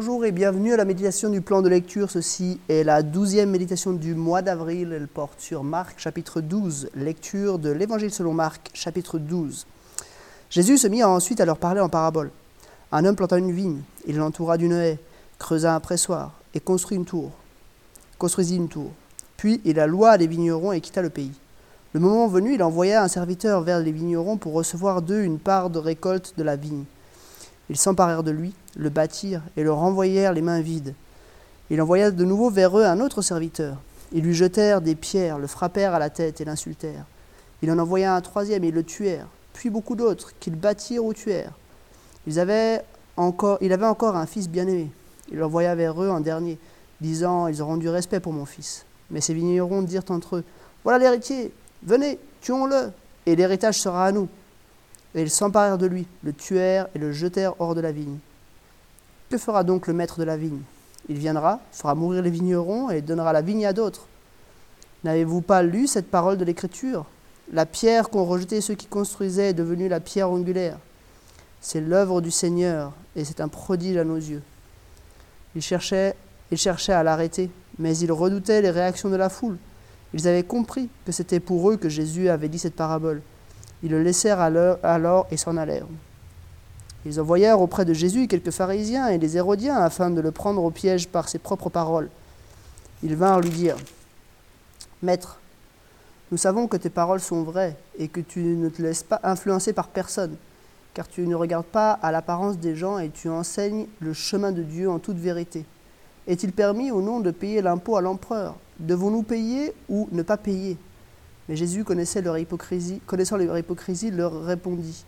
Bonjour et bienvenue à la méditation du plan de lecture. Ceci est la douzième méditation du mois d'avril. Elle porte sur Marc chapitre 12, lecture de l'Évangile selon Marc chapitre 12. Jésus se mit ensuite à leur parler en parabole. Un homme planta une vigne, il l'entoura d'une haie, creusa un pressoir et construit une tour. Construisit une tour. Puis il alloua les vignerons et quitta le pays. Le moment venu, il envoya un serviteur vers les vignerons pour recevoir d'eux une part de récolte de la vigne. Ils s'emparèrent de lui, le battirent et le renvoyèrent les mains vides. Il envoya de nouveau vers eux un autre serviteur. Ils lui jetèrent des pierres, le frappèrent à la tête et l'insultèrent. Il en envoya un troisième et le tuèrent, puis beaucoup d'autres qu'ils battirent ou tuèrent. Ils avaient encore, il avait encore un fils bien-aimé. Il l'envoya vers eux en dernier, disant Ils auront du respect pour mon fils. Mais ces vignerons dirent entre eux Voilà l'héritier, venez, tuons-le, et l'héritage sera à nous. Et ils s'emparèrent de lui, le tuèrent et le jetèrent hors de la vigne. Que fera donc le maître de la vigne? Il viendra, fera mourir les vignerons et donnera la vigne à d'autres. N'avez-vous pas lu cette parole de l'Écriture? La pierre qu'ont rejetée ceux qui construisaient est devenue la pierre angulaire. C'est l'œuvre du Seigneur et c'est un prodige à nos yeux. Ils cherchaient, ils cherchaient à l'arrêter, mais ils redoutaient les réactions de la foule. Ils avaient compris que c'était pour eux que Jésus avait dit cette parabole. Ils le laissèrent alors et s'en allèrent. Ils envoyèrent auprès de Jésus quelques pharisiens et des hérodiens afin de le prendre au piège par ses propres paroles. Ils vinrent lui dire Maître, nous savons que tes paroles sont vraies et que tu ne te laisses pas influencer par personne, car tu ne regardes pas à l'apparence des gens et tu enseignes le chemin de Dieu en toute vérité. Est-il permis ou non de payer l'impôt à l'empereur? Devons-nous payer ou ne pas payer? Mais Jésus, connaissant leur hypocrisie, leur répondit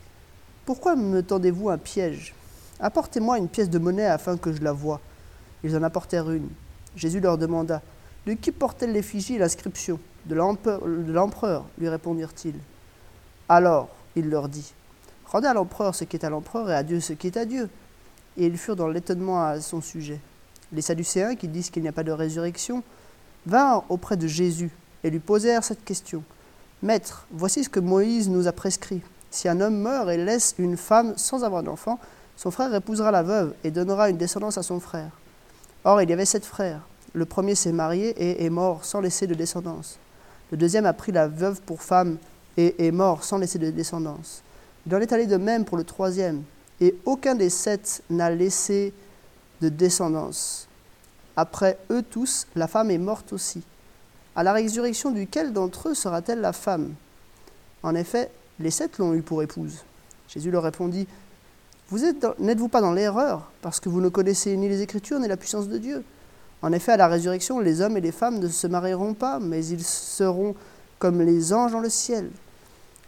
Pourquoi me tendez-vous un piège? Apportez-moi une pièce de monnaie afin que je la voie. Ils en apportèrent une. Jésus leur demanda De qui portait l'effigie et l'inscription? De l'empereur, lui répondirent-ils. Alors il leur dit Rendez à l'empereur ce qui est à l'empereur et à Dieu ce qui est à Dieu. Et ils furent dans l'étonnement à son sujet. Les Sadducéens, qui disent qu'il n'y a pas de résurrection, vinrent auprès de Jésus et lui posèrent cette question. Maître, voici ce que Moïse nous a prescrit. Si un homme meurt et laisse une femme sans avoir d'enfant, son frère épousera la veuve et donnera une descendance à son frère. Or, il y avait sept frères. Le premier s'est marié et est mort sans laisser de descendance. Le deuxième a pris la veuve pour femme et est mort sans laisser de descendance. Il en est allé de même pour le troisième, et aucun des sept n'a laissé de descendance. Après eux tous, la femme est morte aussi à la résurrection duquel d'entre eux sera-t-elle la femme? En effet, les sept l'ont eu pour épouse. Jésus leur répondit, Vous n'êtes-vous pas dans l'erreur, parce que vous ne connaissez ni les Écritures ni la puissance de Dieu? En effet, à la résurrection, les hommes et les femmes ne se marieront pas, mais ils seront comme les anges dans le ciel.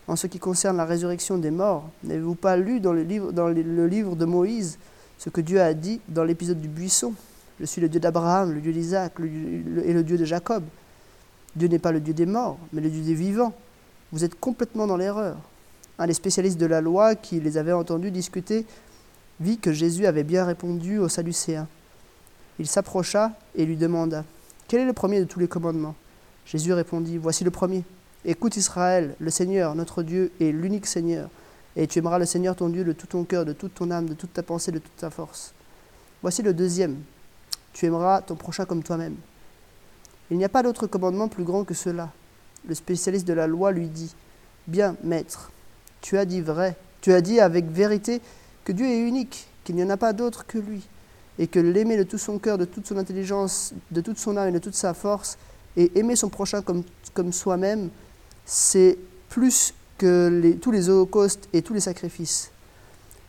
En ce qui concerne la résurrection des morts, n'avez-vous pas lu dans le, livre, dans le livre de Moïse ce que Dieu a dit dans l'épisode du buisson? Je suis le Dieu d'Abraham, le Dieu d'Isaac et le Dieu de Jacob. Dieu n'est pas le Dieu des morts, mais le Dieu des vivants. Vous êtes complètement dans l'erreur. Un des spécialistes de la loi qui les avait entendus discuter vit que Jésus avait bien répondu aux Sadducéens. Il s'approcha et lui demanda Quel est le premier de tous les commandements? Jésus répondit Voici le premier. Écoute Israël, le Seigneur, notre Dieu, est l'unique Seigneur, et tu aimeras le Seigneur ton Dieu de tout ton cœur, de toute ton âme, de toute ta pensée, de toute ta force. Voici le deuxième. Tu aimeras ton prochain comme toi-même. Il n'y a pas d'autre commandement plus grand que cela. Le spécialiste de la loi lui dit Bien, maître, tu as dit vrai, tu as dit avec vérité que Dieu est unique, qu'il n'y en a pas d'autre que lui, et que l'aimer de tout son cœur, de toute son intelligence, de toute son âme et de toute sa force, et aimer son prochain comme, comme soi-même, c'est plus que tous les holocaustes et tous les sacrifices.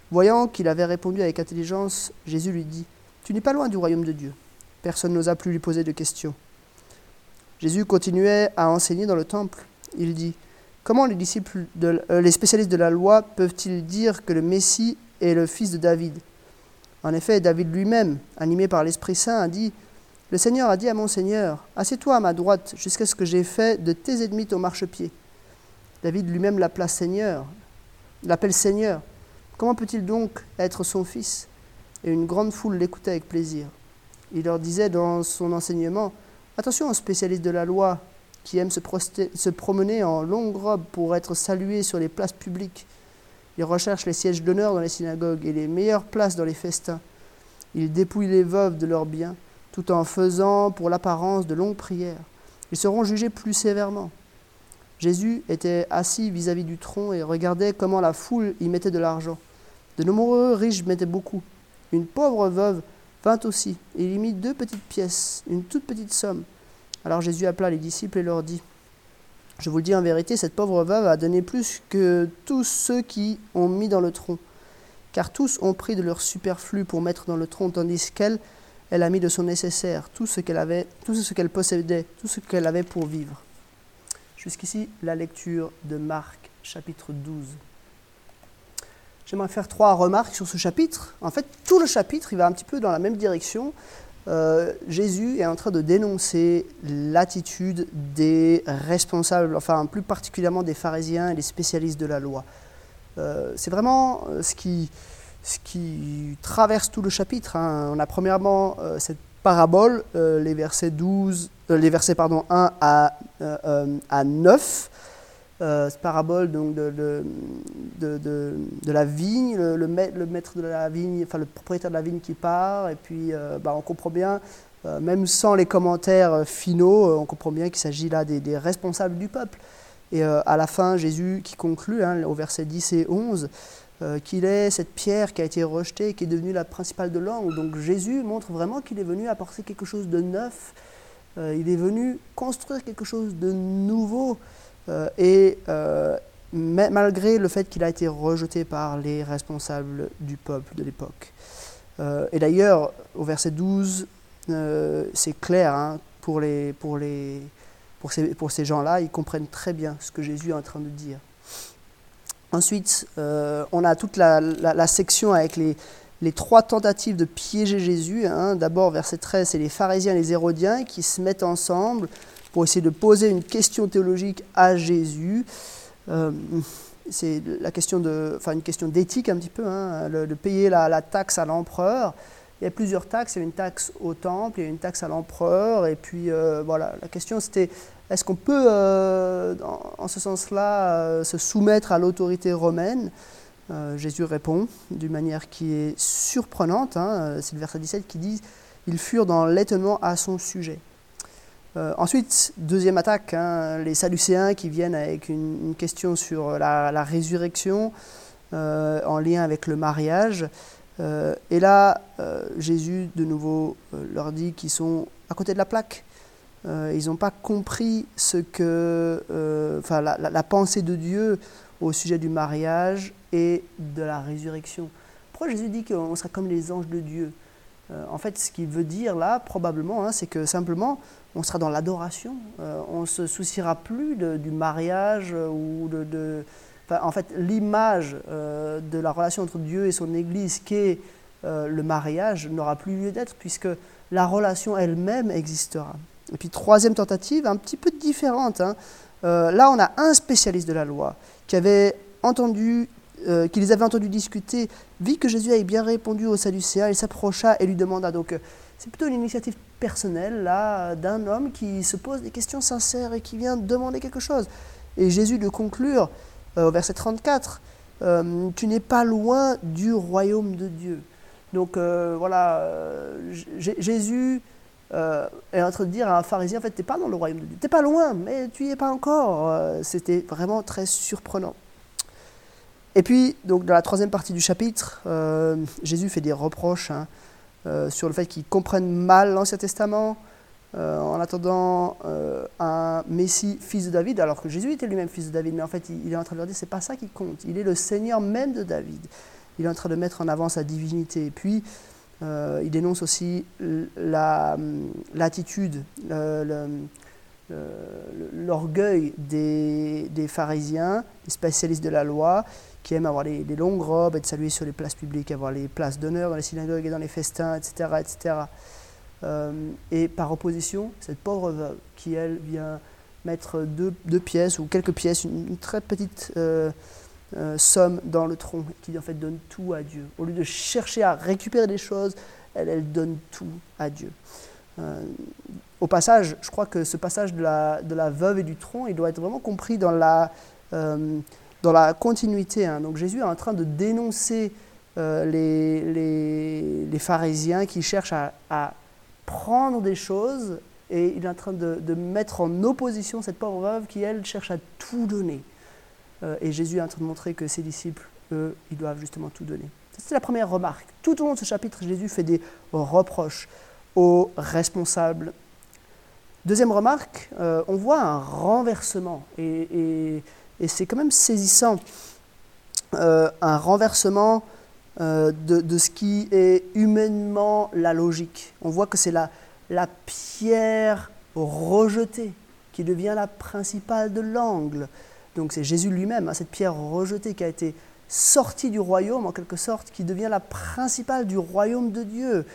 Voyant qu'il avait répondu avec intelligence, Jésus lui dit Tu n'es pas loin du royaume de Dieu. Personne n'osa plus lui poser de questions. Jésus continuait à enseigner dans le temple. Il dit Comment les disciples, euh, les spécialistes de la loi peuvent-ils dire que le Messie est le fils de David? En effet, David lui-même, animé par l'Esprit Saint, a dit Le Seigneur a dit à mon Seigneur Assieds-toi à ma droite jusqu'à ce que j'ai fait de tes ennemis ton marchepied. David lui-même l'appela Seigneur, l'appelle Seigneur. Comment peut-il donc être son fils? Et une grande foule l'écoutait avec plaisir. Il leur disait dans son enseignement Attention aux spécialistes de la loi qui aiment se, promener en longue robe pour être salués sur les places publiques. Ils recherchent les sièges d'honneur dans les synagogues et les meilleures places dans les festins. Ils dépouillent les veuves de leurs biens, tout en faisant pour l'apparence de longues prières. Ils seront jugés plus sévèrement. Jésus était assis vis-à-vis du tronc et regardait comment la foule y mettait de l'argent. De nombreux riches mettaient beaucoup. Une pauvre veuve vint aussi, et il y mit deux petites pièces, une toute petite somme. Alors Jésus appela les disciples et leur dit, Je vous le dis en vérité, cette pauvre veuve a donné plus que tous ceux qui ont mis dans le tronc, car tous ont pris de leur superflu pour mettre dans le tronc, tandis qu'elle, elle a mis de son nécessaire, tout ce qu'elle avait, tout ce qu'elle possédait, tout ce qu'elle avait pour vivre. Jusqu'ici, la lecture de Marc, chapitre 12. J'aimerais faire trois remarques sur ce chapitre. En fait, tout le chapitre, il va un petit peu dans la même direction. Euh, Jésus est en train de dénoncer l'attitude des responsables, enfin plus particulièrement des pharisiens et des spécialistes de la loi. Euh, c'est vraiment euh, ce qui, ce qui traverse tout le chapitre. Hein. On a premièrement cette parabole, les versets, 12, les versets pardon, 1 à, à 9 euh, parabole donc de, de, de, la vigne, le, le, maître de la vigne, enfin le propriétaire de la vigne qui part, et puis euh, bah, on comprend bien, euh, même sans les commentaires finaux, on comprend bien qu'il s'agit là des, des, responsables du peuple. Et à la fin, Jésus qui conclut, hein, au verset 10 et 11, qu'il est cette pierre qui a été rejetée, qui est devenue la principale de l'angle. Donc Jésus montre vraiment qu'il est venu apporter quelque chose de neuf, il est venu construire quelque chose de nouveau. Euh, et euh, malgré le fait qu'il a été rejeté par les responsables du peuple de l'époque. Euh, et d'ailleurs, au verset 12, c'est clair, hein, pour, les, pour, les, pour ces, pour ces gens-là, ils comprennent très bien ce que Jésus est en train de dire. Ensuite, on a toute la, section avec les, les, trois tentatives de piéger Jésus. Hein. D'abord, verset 13, c'est les pharisiens et les hérodiens qui se mettent ensemble pour essayer de poser une question théologique à Jésus. Euh, c'est la question de, enfin une question d'éthique un petit peu, hein, de payer la, taxe à l'empereur. Il y a plusieurs taxes. Il y a une taxe au temple, il y a une taxe à l'empereur, et puis euh, voilà. La question c'était est-ce qu'on peut, euh, en, ce sens-là, se soumettre à l'autorité romaine? Jésus répond d'une manière qui est surprenante. Hein, c'est le verset 17 qui dit ils furent dans l'étonnement à son sujet. Euh, ensuite, deuxième attaque, hein, les Sadducéens qui viennent avec une, question sur la, résurrection euh, en lien avec le mariage. Euh, et là, Jésus, de nouveau, leur dit qu'ils sont à côté de la plaque. ils n'ont pas compris ce que, la, la, pensée de Dieu au sujet du mariage et de la résurrection. Pourquoi Jésus dit qu'on sera comme les anges de Dieu? En fait, ce qu'il veut dire là, probablement, hein, c'est que simplement, on sera dans l'adoration, euh, on se souciera plus du mariage euh, ou de... en fait, l'image euh, de la relation entre Dieu et son Église, qu'est le mariage, n'aura plus lieu d'être puisque la relation elle-même existera. Et puis troisième tentative, un petit peu différente. Hein. là, on a un spécialiste de la loi qui avait entendu, qui les avait entendus discuter, vit que Jésus avait bien répondu aux Sadducéens, il s'approcha et lui demanda donc c'est plutôt une initiative personnelle là d'un homme qui se pose des questions sincères et qui vient demander quelque chose. Et Jésus de conclure euh, au verset 34, euh, tu n'es pas loin du royaume de Dieu. Donc euh, voilà, Jésus est en train de dire à un pharisien, en fait, tu n'es pas dans le royaume de Dieu. Tu n'es pas loin, mais tu n'y es pas encore. C'était vraiment très surprenant. Et puis, donc, dans la troisième partie du chapitre, Jésus fait des reproches. Hein, euh, sur le fait qu'ils comprennent mal l'Ancien Testament, euh, en attendant euh, un Messie fils de David, alors que Jésus était lui-même fils de David, mais en fait il, est en train de leur dire c'est pas ça qui compte, il est le Seigneur même de David. Il est en train de mettre en avant sa divinité. Et puis il dénonce aussi l'attitude, l'orgueil des, des, pharisiens, des spécialistes de la loi, qui aiment avoir les, longues robes, être salués sur les places publiques, avoir les places d'honneur dans les synagogues et dans les festins, etc. etc. Euh, et par opposition, cette pauvre veuve qui, elle, vient mettre deux, pièces ou quelques pièces, une, très petite euh, euh, somme dans le tronc, qui en fait donne tout à Dieu. Au lieu de chercher à récupérer des choses, elle, donne tout à Dieu. au passage, je crois que ce passage de la veuve et du tronc, il doit être vraiment compris dans la dans la continuité. Hein. Donc Jésus est en train de dénoncer euh, les, les, pharisiens qui cherchent à, prendre des choses et il est en train de, de, mettre en opposition cette pauvre veuve qui, elle, cherche à tout donner. Euh, et Jésus est en train de montrer que ses disciples, eux, ils doivent justement tout donner. C'est la première remarque. Tout au long de ce chapitre, Jésus fait des reproches aux responsables. Deuxième remarque, euh, on voit un renversement. Et, et, c'est quand même saisissant. un renversement euh, de, ce qui est humainement la logique. On voit que c'est la, pierre rejetée qui devient la principale de l'angle. Donc c'est Jésus lui-même, hein, cette pierre rejetée qui a été sortie du royaume en quelque sorte, qui devient la principale du royaume de Dieu.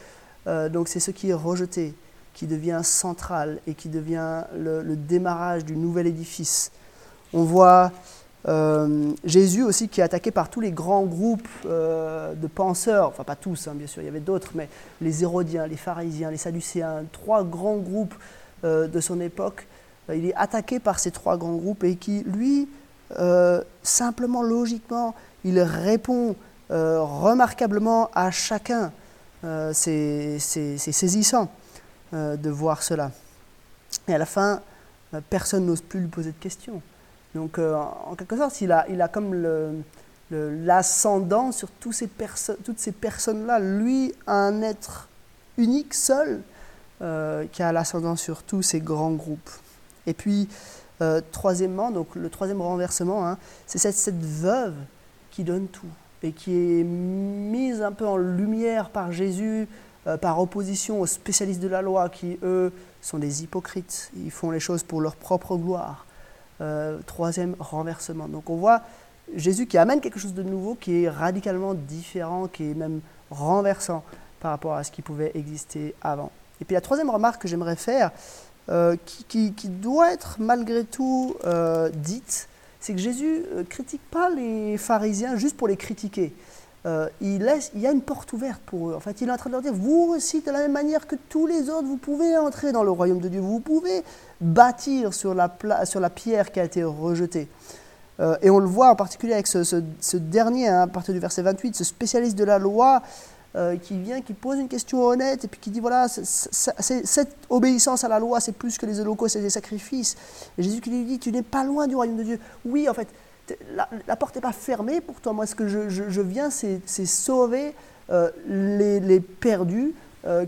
Euh, donc c'est ce qui est rejeté, qui devient central et qui devient le démarrage du nouvel édifice. On voit euh, Jésus aussi qui est attaqué par tous les grands groupes euh, de penseurs, enfin pas tous hein, bien sûr, il y avait d'autres, mais les Hérodiens, les pharisiens, les sadducéens, trois grands groupes euh, de son époque. il est attaqué par ces trois grands groupes et qui, lui, simplement, logiquement, il répond remarquablement à chacun. c'est saisissant de voir cela. Et à la fin, personne n'ose plus lui poser de questions. Donc, euh, en quelque sorte, il a, il a comme l'ascendant sur tous ces toutes ces personnes-là. Lui, un être unique, seul, euh, qui a l'ascendant sur tous ces grands groupes. Et puis, euh, troisièmement, donc le troisième renversement, hein, c'est cette, veuve qui donne tout et qui est mise un peu en lumière par Jésus, par opposition aux spécialistes de la loi qui, eux, sont des hypocrites. Ils font les choses pour leur propre gloire. Euh, troisième renversement. Donc on voit Jésus qui amène quelque chose de nouveau, qui est radicalement différent, qui est même renversant par rapport à ce qui pouvait exister avant. Et puis la troisième remarque que j'aimerais faire, euh, qui, doit être malgré tout euh, dite, c'est que Jésus ne critique pas les pharisiens juste pour les critiquer. Il, laisse, il y a une porte ouverte pour eux. En fait, il est en train de leur dire, vous aussi, de la même manière que tous les autres, vous pouvez entrer dans le royaume de Dieu, vous pouvez bâtir sur la, sur la pierre qui a été rejetée. Euh, et on le voit en particulier avec ce, dernier, hein, à partir du verset 28, ce spécialiste de la loi euh, qui vient, qui pose une question honnête et puis qui dit voilà, cette obéissance à la loi, c'est plus que les holocaustes et les sacrifices. Et Jésus qui lui dit tu n'es pas loin du royaume de Dieu. Oui, en fait, la, porte n'est pas fermée pour toi. Moi, ce que je, viens, c'est sauver euh, les, perdus,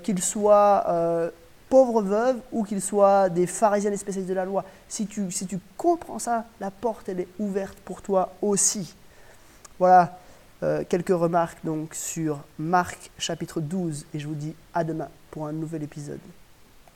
qu'ils soient pauvres veuves ou qu'ils soient des pharisiens et spécialistes de la loi. Si tu, si tu comprends ça, la porte, elle est ouverte pour toi aussi. Voilà euh, quelques remarques donc sur Marc chapitre 12 et je vous dis à demain pour un nouvel épisode.